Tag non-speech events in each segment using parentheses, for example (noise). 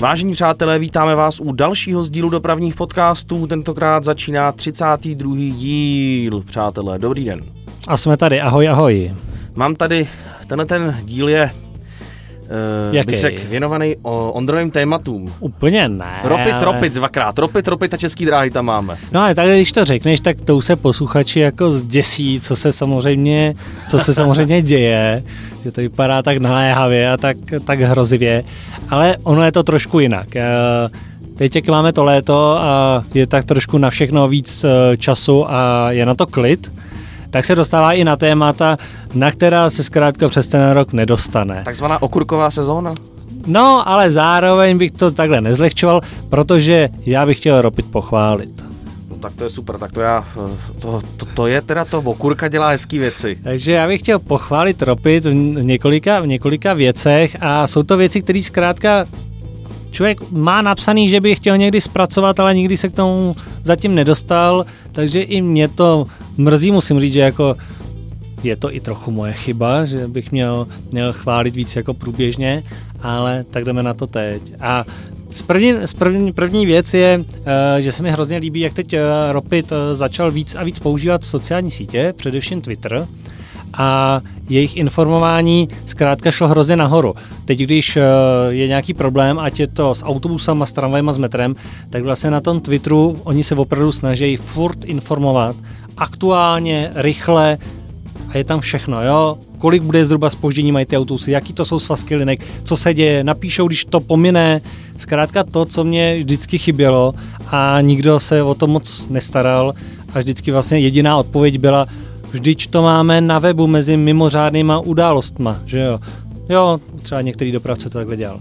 Vážení přátelé, vítáme vás u dalšího z dílu dopravních podcastů. Tentokrát začíná 32. díl. Přátelé, dobrý den. A jsme tady, ahoj, ahoj. Mám tady, tenhle ten díl je Uh, Jaký? bych řekl, věnovaný o Ondrovým tématům. Úplně ne. Ropit, ale- ropit dvakrát. Ropit, ropit a český dráhy tam máme. No ale tak když to řekneš, tak to už se posluchači jako zděsí, co se samozřejmě, co se samozřejmě děje, že to vypadá tak naléhavě a tak, tak hrozivě, ale ono je to trošku jinak. Eh, Teď, jak máme to léto a je tak trošku na všechno víc eh, času a je na to klid, tak se dostává i na témata, na která se zkrátka přes ten rok nedostane. Takzvaná okurková sezóna. No, ale zároveň bych to takhle nezlehčoval, protože já bych chtěl Ropit pochválit. Tak to je super, tak to já, to, to, to je teda to, okurka dělá hezký věci. Takže já bych chtěl pochválit Ropit v několika, v několika věcech a jsou to věci, které zkrátka člověk má napsaný, že by chtěl někdy zpracovat, ale nikdy se k tomu zatím nedostal, takže i mě to mrzí, musím říct, že jako je to i trochu moje chyba, že bych měl, měl chválit víc jako průběžně, ale tak jdeme na to teď. A první, první, první věc je, eh, že se mi hrozně líbí, jak teď eh, Ropit eh, začal víc a víc používat sociální sítě, především Twitter, a jejich informování zkrátka šlo hrozně nahoru. Teď, když je nějaký problém, ať je to s autobusama, s tramvajem, s metrem, tak vlastně na tom Twitteru oni se opravdu snaží furt informovat aktuálně, rychle a je tam všechno, jo? Kolik bude zhruba spoždění mají ty autobusy, jaký to jsou svazky linek, co se děje, napíšou, když to pomine. Zkrátka to, co mě vždycky chybělo a nikdo se o to moc nestaral a vždycky vlastně jediná odpověď byla, vždyť to máme na webu mezi mimořádnýma událostma, že jo. Jo, třeba některý dopravce to takhle dělal.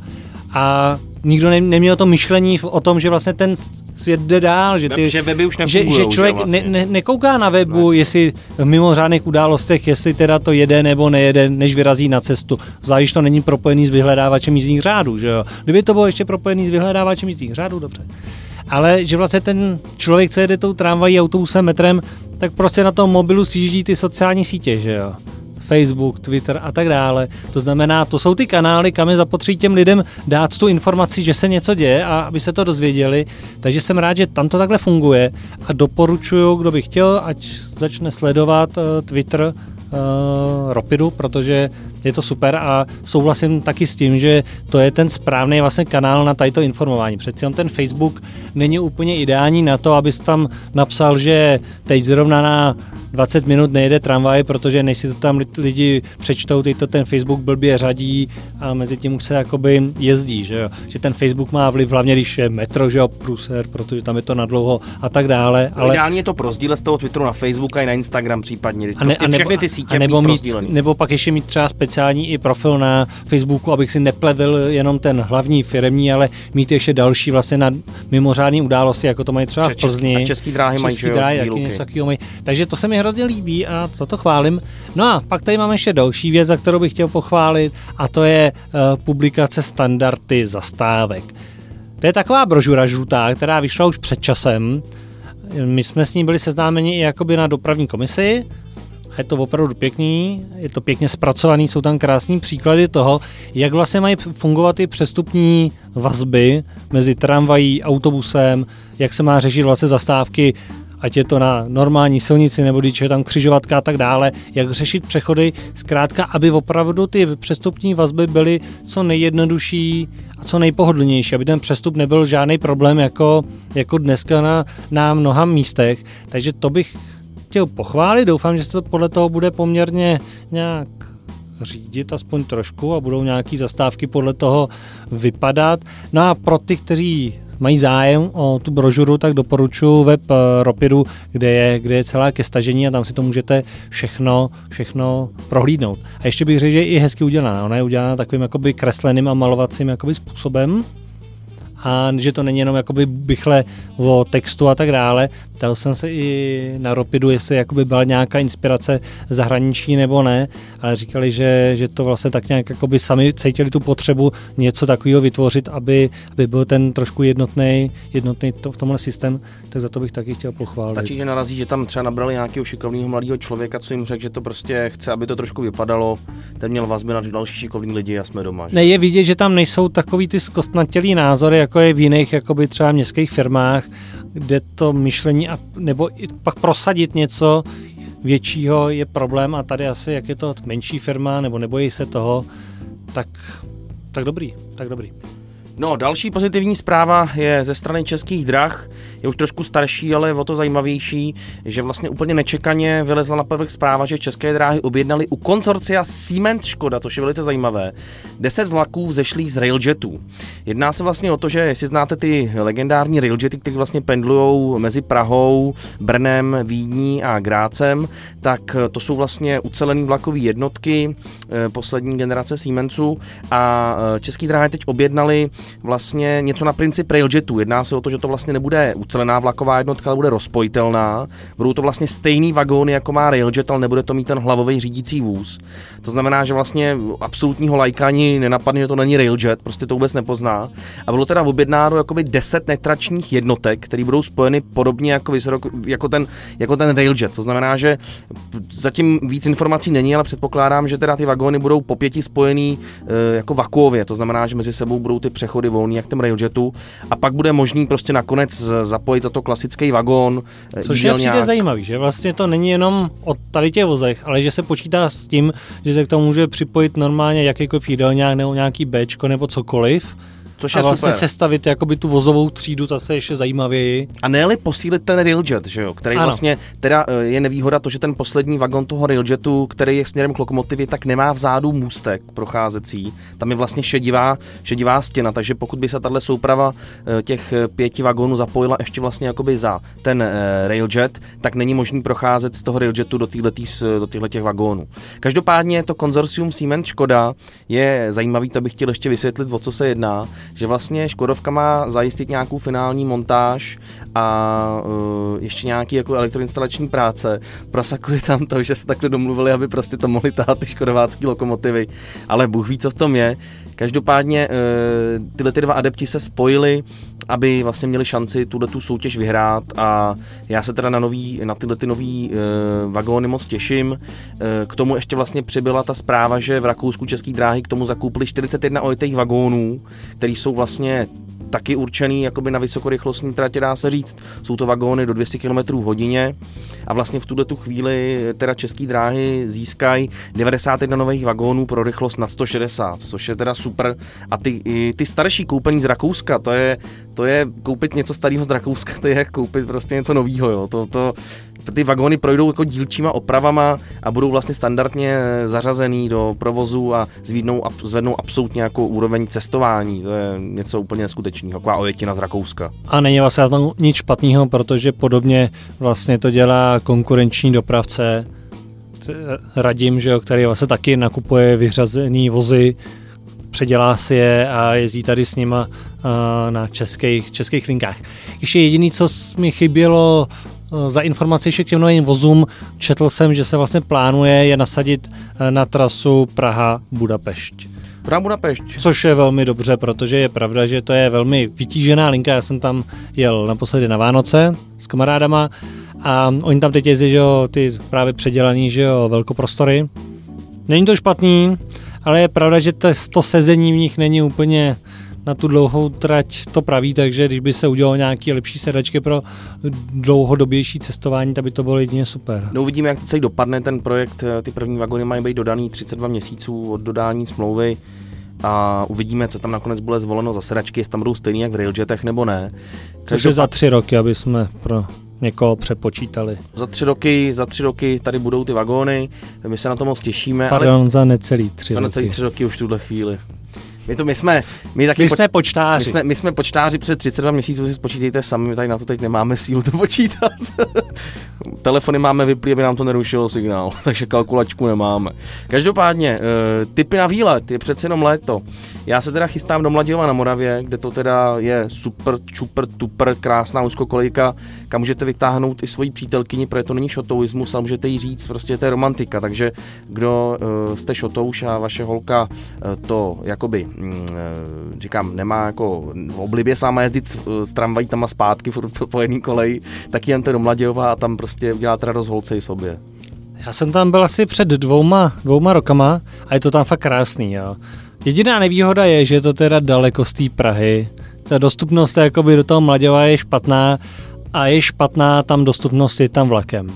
A nikdo ne, neměl to myšlení o tom, že vlastně ten svět jde dál, že ty, že weby už že, že člověk vlastně. ne, ne, nekouká na webu, Vlastně. jestli v mimořádných událostech, jestli teda to jede nebo nejede, než vyrazí na cestu. Zvlášť, když to není propojený s vyhledávačem jízdních řádů, že jo. Kdyby to bylo ještě propojený s vyhledávačem jízdních řádů, dobře. Ale že vlastně ten člověk, co jede tou tramvají, autobusem, metrem, tak prostě na tom mobilu sjíždí ty sociální sítě, že jo. Facebook, Twitter a tak dále. To znamená, to jsou ty kanály, kam je zapotřebí těm lidem dát tu informaci, že se něco děje a aby se to dozvěděli. Takže jsem rád, že tam to takhle funguje a doporučuju, kdo by chtěl, ať začne sledovat uh, Twitter uh, Ropidu, protože je to super a souhlasím taky s tím, že to je ten správný vlastně kanál na tato informování. Přeci jenom ten Facebook není úplně ideální na to, abys tam napsal, že teď zrovna na 20 minut nejede tramvaj, protože než si to tam li- lidi přečtou, teď to ten Facebook blbě řadí a mezi tím už se jakoby jezdí, že jo. Že ten Facebook má vliv hlavně, když je metro, že jo, pruser, protože tam je to nadlouho a tak dále. Ale... Ideálně je to prozdíle z toho Twitteru na Facebook a i na Instagram případně. A, ne, prostě a nebo, všechny ty sítě a nebo, mít nebo pak ještě mít třeba speciální i profil na Facebooku, abych si neplevil jenom ten hlavní firmní, ale mít ještě další vlastně na mimořádné události, jako to mají třeba v Plzni. a český dráhy mají, Český dráhy, taky něco mají. Takže to se mi hrozně líbí a za to chválím. No a pak tady máme ještě další věc, za kterou bych chtěl pochválit a to je uh, publikace standardy zastávek. To je taková brožura žlutá, která vyšla už před časem. My jsme s ní byli seznámeni i jakoby na dopravní komisi je to opravdu pěkný, je to pěkně zpracovaný, jsou tam krásní příklady toho, jak vlastně mají fungovat ty přestupní vazby mezi tramvají, autobusem, jak se má řešit vlastně zastávky, ať je to na normální silnici nebo když je tam křižovatka a tak dále, jak řešit přechody, zkrátka, aby opravdu ty přestupní vazby byly co nejjednodušší a co nejpohodlnější, aby ten přestup nebyl žádný problém jako, jako dneska na, na mnoha místech. Takže to bych chtěl pochválit, doufám, že se to podle toho bude poměrně nějak řídit aspoň trošku a budou nějaký zastávky podle toho vypadat. No a pro ty, kteří mají zájem o tu brožuru, tak doporučuji web eh, Ropidu, kde je, kde je celá ke stažení a tam si to můžete všechno, všechno prohlídnout. A ještě bych řekl, že je i hezky udělaná. Ona je udělaná takovým jakoby kresleným a malovacím jakoby způsobem a že to není jenom jakoby bychle o textu a tak dále. Ptal jsem se i na Ropidu, jestli jakoby byla nějaká inspirace zahraničí nebo ne, ale říkali, že, že to vlastně tak nějak jakoby sami cítili tu potřebu něco takového vytvořit, aby, aby byl ten trošku jednotný, jednotný to, v tomhle systém, tak za to bych taky chtěl pochválit. Stačí, že narazí, že tam třeba nabrali nějakého šikovného mladého člověka, co jim řekl, že to prostě chce, aby to trošku vypadalo, ten měl vazby na další šikovní lidi a jsme doma. Že? Ne, je vidět, že tam nejsou takový ty zkostnatělý názory, jako je v jiných jakoby třeba městských firmách, kde to myšlení a, nebo i pak prosadit něco většího je problém a tady asi, jak je to menší firma nebo nebojí se toho, tak, tak dobrý, tak dobrý. No, další pozitivní zpráva je ze strany českých drah. Je už trošku starší, ale o to zajímavější, že vlastně úplně nečekaně vylezla na povrch zpráva, že české dráhy objednali u konsorcia Siemens Škoda, což je velice zajímavé, 10 vlaků vzešlých z Railjetů. Jedná se vlastně o to, že jestli znáte ty legendární Railjety, které vlastně pendlují mezi Prahou, Brnem, Vídní a Grácem, tak to jsou vlastně ucelené vlakové jednotky eh, poslední generace Siemensu a eh, český dráhy teď objednali vlastně něco na princip railjetu. Jedná se o to, že to vlastně nebude ucelená vlaková jednotka, ale bude rozpojitelná. Budou to vlastně stejný vagóny, jako má railjet, ale nebude to mít ten hlavový řídící vůz. To znamená, že vlastně absolutního lajka ani nenapadne, že to není railjet, prostě to vůbec nepozná. A bylo teda objednáno jakoby 10 netračních jednotek, které budou spojeny podobně jako, vysok, jako, ten, jako ten railjet. To znamená, že zatím víc informací není, ale předpokládám, že teda ty vagóny budou po pěti spojený e, jako vakuově. To znamená, že mezi sebou budou ty přechody volný, jak ten railjetu, a pak bude možný prostě nakonec zapojit za to klasický vagón. Eh, Což je přijde zajímavý, že vlastně to není jenom o tady těch vozech, ale že se počítá s tím, že se k tomu může připojit normálně jakýkoliv jídelňák nebo nějaký Bčko nebo cokoliv Což a je vlastně super. sestavit jakoby tu vozovou třídu zase ještě zajímavěji. A ne posílit ten railjet, že jo, který ano. vlastně teda eh, je nevýhoda to, že ten poslední vagon toho railjetu, který je směrem k lokomotivě, tak nemá vzadu můstek procházecí. Tam je vlastně šedivá, šedivá stěna, takže pokud by se tahle souprava eh, těch eh, pěti vagónů zapojila ještě vlastně jakoby za ten railjet, tak není možný procházet z toho railjetu do těchto do těch vagónů. Každopádně to konzorcium Siemens Škoda je zajímavý, to bych chtěl ještě vysvětlit, o co se jedná že vlastně Škodovka má zajistit nějakou finální montáž a uh, ještě nějaký jako elektroinstalační práce. Prosakuje tam to, že se takhle domluvili, aby prostě to mohli tahat ty škodovácké lokomotivy, ale Bůh ví, co v tom je. Každopádně uh, tyhle ty dva adepti se spojili, aby vlastně měli šanci tuhle tu soutěž vyhrát a já se teda na, nový, na tyhle ty nový uh, vagóny moc těším. Uh, k tomu ještě vlastně přibyla ta zpráva, že v Rakousku český dráhy k tomu zakoupili 41 ojetých vagónů, který jsou vlastně taky určený jakoby na vysokorychlostní tratě, dá se říct. Jsou to vagóny do 200 km v hodině a vlastně v tuto tu chvíli teda české dráhy získají 91 nových vagónů pro rychlost nad 160, což je teda super. A ty, ty starší koupený z Rakouska, to je, to je koupit něco starého z Rakouska, to je koupit prostě něco nového. Jo. To, to, ty vagóny projdou jako dílčíma opravama a budou vlastně standardně zařazený do provozu a zvednou, zvednou absolutně jako úroveň cestování. To je něco úplně neskutečného, taková ojetina z Rakouska. A není vlastně nic špatného, protože podobně vlastně to dělá konkurenční dopravce Radim, že jo, který vlastně taky nakupuje vyřazený vozy, předělá si je a jezdí tady s nima na českých, českých linkách. Ještě jediný, co mi chybělo Eh, za informaci ještě k těm novým vozům četl jsem, že se vlastně plánuje je nasadit eh, na trasu Praha-Budapešť. Praha Budapešť. Což je velmi dobře, protože je pravda, že to je velmi vytížená linka. Já jsem tam jel naposledy na Vánoce s kamarádama a oni tam teď jezdí, že jo, ty právě předělaný, že jo, velkoprostory. Není to špatný, ale je pravda, že to sezení v nich není úplně na tu dlouhou trať to praví, takže když by se udělalo nějaké lepší sedačky pro dlouhodobější cestování, tak by to bylo jedině super. No uvidíme, jak to celý dopadne ten projekt. Ty první vagony mají být dodaný 32 měsíců od dodání smlouvy a uvidíme, co tam nakonec bude zvoleno za sedačky, jestli tam budou stejný jak v Railjetech nebo ne. Takže za tři roky, aby jsme pro někoho přepočítali. Za tři roky, za tři roky tady budou ty vagóny, my se na to moc těšíme. Pardon, ale... za necelý tři za roky. necelý tři roky už v tuhle chvíli. My, to, my jsme, my taky my jsme poč- počtáři. My jsme, my jsme počtáři před 32 měsíců, si spočítejte sami, my tady na to teď nemáme sílu to počítat. (laughs) Telefony máme vyplý, aby nám to nerušilo signál, (laughs) takže kalkulačku nemáme. Každopádně, uh, typy na výlet, je přece jenom léto. Já se teda chystám do Mladějova na Moravě, kde to teda je super, čupr, tupr, krásná úzkokolejka, kam můžete vytáhnout i svoji přítelkyni, protože to není šotouismus, ale můžete jí říct, prostě to je romantika, takže kdo uh, jste šotouš a vaše holka uh, to jakoby, říkám, nemá jako v oblibě s váma jezdit s, s tramvají tam a zpátky furt po jedné koleji, tak jen do Mladějova a tam prostě uděláte radost holce i sobě. Já jsem tam byl asi před dvouma, dvouma rokama a je to tam fakt krásný. Jo. Jediná nevýhoda je, že je to teda daleko z té Prahy. Ta dostupnost jakoby do toho Mladěva je špatná a je špatná tam dostupnost je tam vlakem.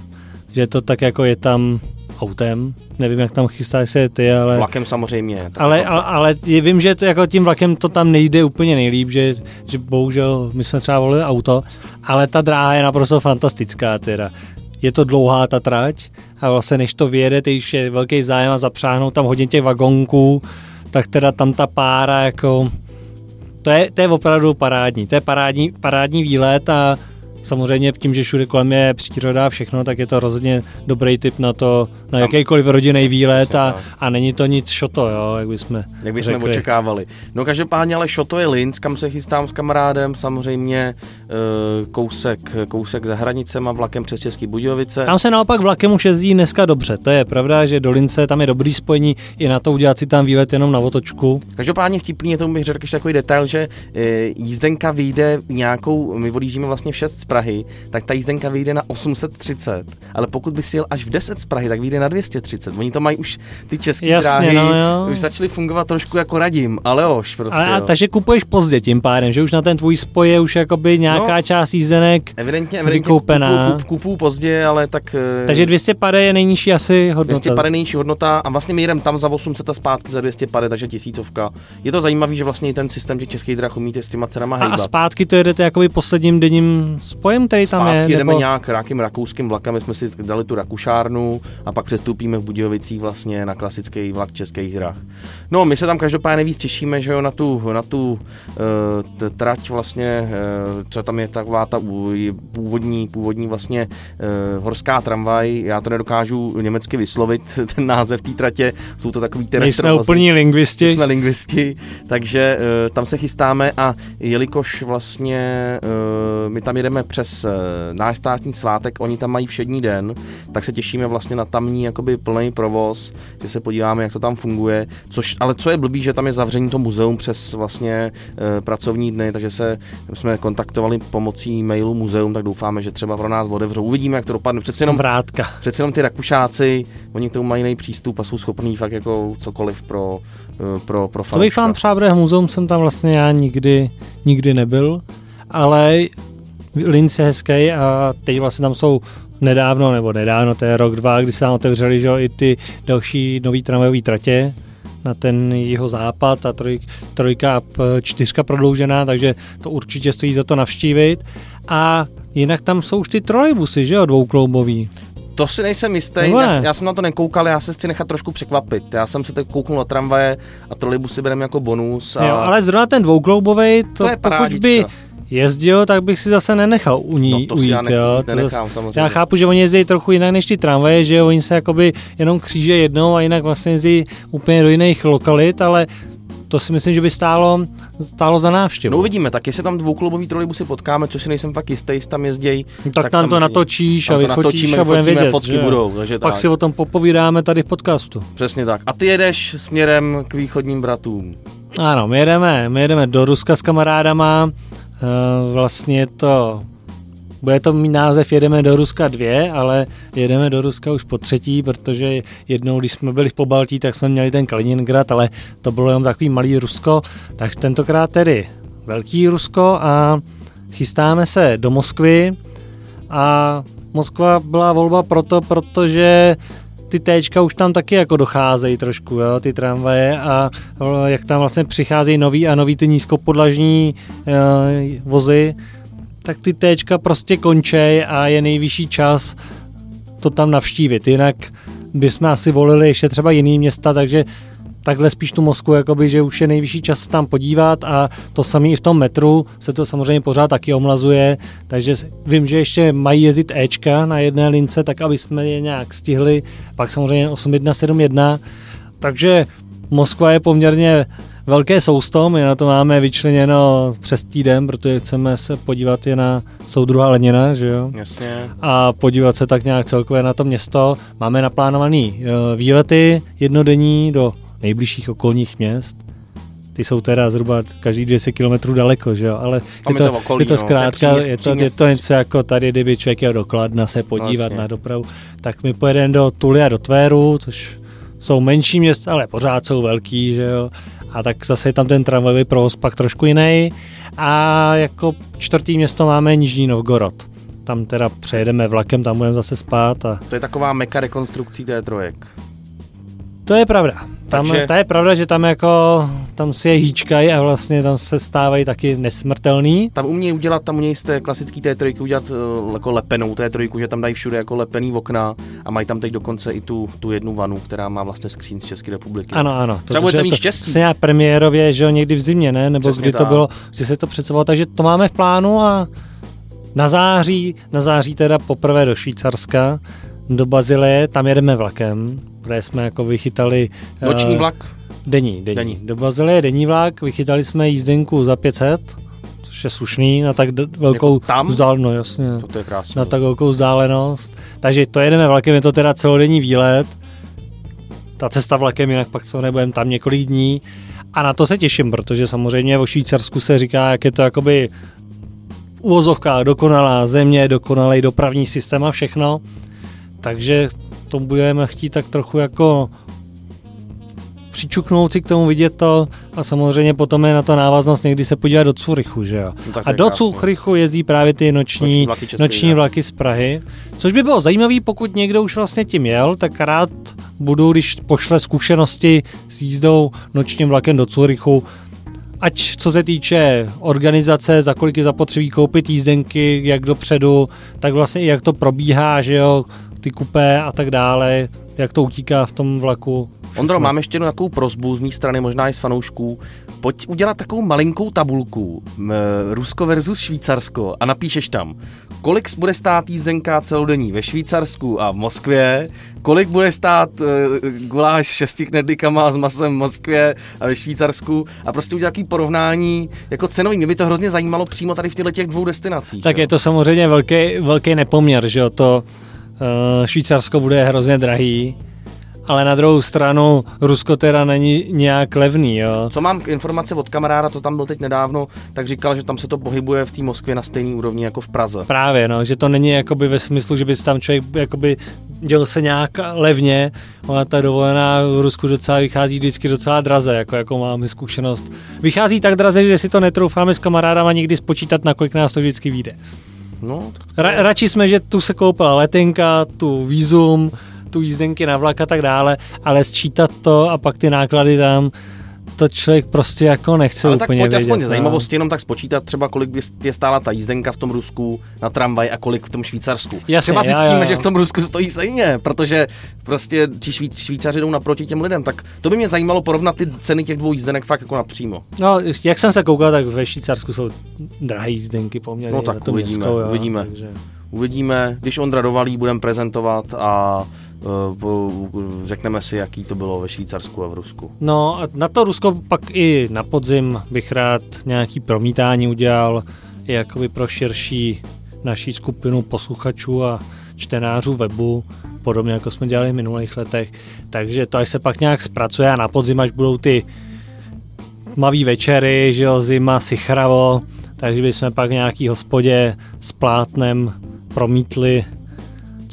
Že to tak jako je tam autem, nevím, jak tam chystáš se ty, ale... Vlakem samozřejmě. Ale, ale, ale vím, že to, jako tím vlakem to tam nejde úplně nejlíp, že, že bohužel my jsme třeba volili auto, ale ta dráha je naprosto fantastická teda. Je to dlouhá ta trať a vlastně než to vyjede, když je velký zájem a zapřáhnout tam hodně těch vagonků, tak teda tam ta pára jako... To je, to je opravdu parádní, to je parádní, parádní výlet a samozřejmě tím, že všude kolem je příroda a všechno, tak je to rozhodně dobrý tip na to, na jakýkoliv rodinný výlet a, a není to nic šoto, jo, jak bychom Jak bychom řekli. očekávali. No každopádně ale šoto je Linz, kam se chystám s kamarádem, samozřejmě e, kousek, kousek za hranicema vlakem přes Český Budějovice. Tam se naopak vlakem už jezdí dneska dobře, to je pravda, že do Lince tam je dobrý spojení i na to udělat si tam výlet jenom na otočku. Každopádně vtipný je tomu bych řekl ještě takový detail, že e, jízdenka vyjde nějakou, my odjíždíme vlastně v 6 z Prahy, tak ta jízdenka vyjde na 830, ale pokud by si jel až v 10 z Prahy, tak vyjde na 230. Oni to mají už ty české dráhy, no, jo. už začaly fungovat trošku jako radím, ale už prostě. A, a, takže kupuješ pozdě tím pádem, že už na ten tvůj spoj je už jakoby nějaká no, část jízdenek evidentně, evidentně vykoupená. Kupu, kupu, kupu pozdě, ale tak... Eh, takže 250 je nejnižší asi hodnota. 250 je nejnižší hodnota a vlastně my jdeme tam za 800 a zpátky za 250, takže tisícovka. Je to zajímavý, že vlastně ten systém že český drah umíte s těma cenama a, a zpátky to jedete jakoby posledním denním spojem, který tam zpátky je? jedeme nebo... nějak nějakým rakouským vlakem, my jsme si dali tu Rakušárnu a pak přestoupíme v Budějovicích vlastně na klasický vlak českých drah. No, my se tam každopádně nejvíc těšíme, že jo, na tu, na tu uh, trať vlastně, uh, co tam je taková ta původní, původní vlastně uh, horská tramvaj, já to nedokážu německy vyslovit, (laughs) ten název té tratě, jsou to takový ty jsme vlastně, úplní lingvisti. Jsme lingvisti, (laughs) takže uh, tam se chystáme a jelikož vlastně uh, my tam jedeme přes uh, náš státní svátek, oni tam mají všední den, tak se těšíme vlastně na tamní jakoby plný provoz, že se podíváme, jak to tam funguje, což, ale co je blbý, že tam je zavření to muzeum přes vlastně e, pracovní dny, takže se jsme kontaktovali pomocí mailu muzeum, tak doufáme, že třeba pro nás otevřou. Uvidíme, jak to dopadne. Přece jenom, Vrátka. přece jenom ty Rakušáci, oni k tomu mají nejpřístup a jsou schopní fakt jako cokoliv pro, e, pro, pro To bych vám přál, muzeum jsem tam vlastně já nikdy, nikdy nebyl, ale Linz je hezký a teď vlastně tam jsou nedávno, nebo nedávno, to je rok, dva, kdy se tam otevřeli že, i ty další nový tramvajové tratě na ten jeho západ a troj, trojka a čtyřka prodloužená, takže to určitě stojí za to navštívit. A jinak tam jsou už ty trolejbusy, že jo, dvoukloubový. To si nejsem jistý, já, já jsem na to nekoukal, já se chci nechat trošku překvapit. Já jsem se teď kouknul na tramvaje a trolejbusy bereme jako bonus. A... Jo, ale zrovna ten dvoukloubový, to, to je pokud by jezdil, tak bych si zase nenechal u ní no, to ujít. Já, nech, jo. nenechám, to, já chápu, že oni jezdí trochu jinak než ty tramvaje, že oni se jakoby jenom kříže jednou a jinak vlastně jezdí úplně do jiných lokalit, ale to si myslím, že by stálo, stálo za návštěvu. No uvidíme, tak jestli tam dvouklubový trolejbusy potkáme, což si nejsem fakt jistý, jestli tam jezdí. No, tak, tak tam to natočíš a vyfotíš a budeme vědět. Fotky že? budou, takže Pak tak. si o tom popovídáme tady v podcastu. Přesně tak. A ty jedeš směrem k východním bratům. Ano, my jedeme, my jedeme do Ruska s kamarádama, vlastně to bude to mít název Jedeme do Ruska 2, ale jedeme do Ruska už po třetí, protože jednou, když jsme byli v Pobaltí, tak jsme měli ten Kaliningrad, ale to bylo jenom takový malý Rusko, tak tentokrát tedy velký Rusko a chystáme se do Moskvy. A Moskva byla volba proto, protože ty Tčka už tam taky jako docházejí trošku, jo, ty tramvaje a jak tam vlastně přicházejí nový a nový ty nízkopodlažní e, vozy, tak ty Tčka prostě končej a je nejvyšší čas to tam navštívit. Jinak bychom asi volili ještě třeba jiný města, takže takhle spíš tu Moskvu, jakoby, že už je nejvyšší čas tam podívat a to samé i v tom metru se to samozřejmě pořád taky omlazuje, takže vím, že ještě mají jezdit Ečka na jedné lince, tak aby jsme je nějak stihli, pak samozřejmě 8171, takže Moskva je poměrně velké sousto, my na to máme vyčleněno přes týden, protože chceme se podívat je na soudruha Lenina, že jo? Jasně. A podívat se tak nějak celkově na to město. Máme naplánovaný uh, výlety jednodenní do nejbližších okolních měst. Ty jsou teda zhruba každý 200 km daleko, že jo, ale je to, je to, okolí, je to no, zkrátka, no, je, to, je to něco jako tady, kdyby člověk jel do Kladna se podívat no, na dopravu, tak my pojedeme do Tuly a do Tvéru, což jsou menší města, ale pořád jsou velký, že jo, a tak zase je tam ten tramvajový provoz pak trošku jiný. A jako čtvrtý město máme Nižní Novgorod. Tam teda přejedeme vlakem, tam budeme zase spát. A... To je taková meka rekonstrukcí té trojek. To je pravda. Tam, Takže... To je pravda, že tam jako, tam si je hýčkají a vlastně tam se stávají taky nesmrtelný. Tam umějí udělat, tam umějí z té klasické té trojky udělat uh, jako lepenou té trojku, že tam dají všude jako lepený okna a mají tam teď dokonce i tu, tu jednu vanu, která má vlastně skříň z České republiky. Ano, ano. Třeba budete mít štěstí. Se nějak premiérově, že jo, někdy v zimě, ne? Nebo Přesně kdy tak. to bylo, že se to představovalo, takže to máme v plánu a na září, na září teda poprvé do Švýcarska, do Bazileje, tam jedeme vlakem, protože jsme jako vychytali... Noční uh, vlak? Denní, denní. denní. Do Bazileje denní vlak, vychytali jsme jízdenku za 500, což je slušný na tak d- velkou jako tam? vzdálenost, no jasně. To je krásné. Na tak velkou vzdálenost. Takže to jedeme vlakem, je to teda celodenní výlet. Ta cesta vlakem, jinak pak co nebudeme tam několik dní. A na to se těším, protože samozřejmě o Švýcarsku se říká, jak je to jakoby v uvozovkách dokonalá země, dokonalý dopravní systém a všechno. Takže to budeme chtít tak trochu jako přičuknout si k tomu, vidět to a samozřejmě potom je na to návaznost někdy se podívat do Curychu, že jo. No, a do Curychu jezdí právě ty noční, noční, vlaky, český, noční vlaky z Prahy, což by bylo zajímavé, pokud někdo už vlastně tím jel, tak rád budu, když pošle zkušenosti s jízdou nočním vlakem do Curychu, ať co se týče organizace, za kolik je zapotřebí koupit jízdenky, jak dopředu, tak vlastně i jak to probíhá, že jo, ty kupé a tak dále, jak to utíká v tom vlaku. Všechno. Ondro, mám ještě jednu takovou prozbu z mé strany, možná i z fanoušků. Pojď udělat takovou malinkou tabulku Rusko versus Švýcarsko a napíšeš tam, kolik bude stát jízdenka celodenní ve Švýcarsku a v Moskvě, kolik bude stát uh, guláš s šesti knedlíkama s masem v Moskvě a ve Švýcarsku a prostě udělat takový porovnání jako cenový. Mě by to hrozně zajímalo přímo tady v těchto těch dvou destinacích. Tak jo? je to samozřejmě velký, velký nepoměr, že jo, to Švýcarsko bude hrozně drahý, ale na druhou stranu Rusko teda není nějak levný, jo. Co mám informace od kamaráda, to tam byl teď nedávno, tak říkal, že tam se to pohybuje v té Moskvě na stejné úrovni jako v Praze. Právě, no, že to není jakoby ve smyslu, že by tam člověk jakoby dělal se nějak levně, ona ta dovolená v Rusku docela vychází vždycky docela draze, jako, jako máme zkušenost. Vychází tak draze, že si to netroufáme s kamarádama nikdy spočítat, na kolik nás to vždycky vyjde. No, tak Ra- radši jsme, že tu se koupila letenka, tu výzum, tu jízdenky na vlak a tak dále, ale sčítat to a pak ty náklady tam, to člověk prostě jako nechce Ale úplně tak pojď aspoň no. zajímavosti jenom tak spočítat třeba, kolik by je stála ta jízdenka v tom Rusku na tramvaj a kolik v tom Švýcarsku. Jasně, třeba zjistíme, já, že v tom Rusku stojí stejně, protože prostě ti švý, Švýcaři jdou naproti těm lidem, tak to by mě zajímalo porovnat ty ceny těch dvou jízdenek fakt jako napřímo. No, jak jsem se koukal, tak ve Švýcarsku jsou drahé jízdenky poměrně. No tak uvidíme, městskou, jo, uvidíme. Takže... Uvidíme, když Ondra dovalí, budeme prezentovat a řekneme si, jaký to bylo ve Švýcarsku a v Rusku. No a na to Rusko pak i na podzim bych rád nějaký promítání udělal, jakoby pro širší naší skupinu posluchačů a čtenářů webu, podobně jako jsme dělali v minulých letech. Takže to až se pak nějak zpracuje a na podzim, až budou ty tmavý večery, že jo, zima, sichravo, takže bychom pak nějaký hospodě s plátnem promítli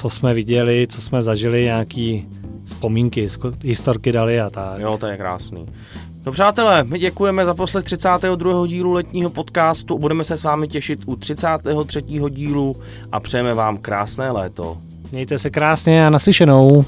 co jsme viděli, co jsme zažili, nějaký vzpomínky, historky dali a tak. Jo, to je krásný. No přátelé, my děkujeme za poslech 32. dílu letního podcastu. Budeme se s vámi těšit u 33. dílu a přejeme vám krásné léto. Mějte se krásně a naslyšenou.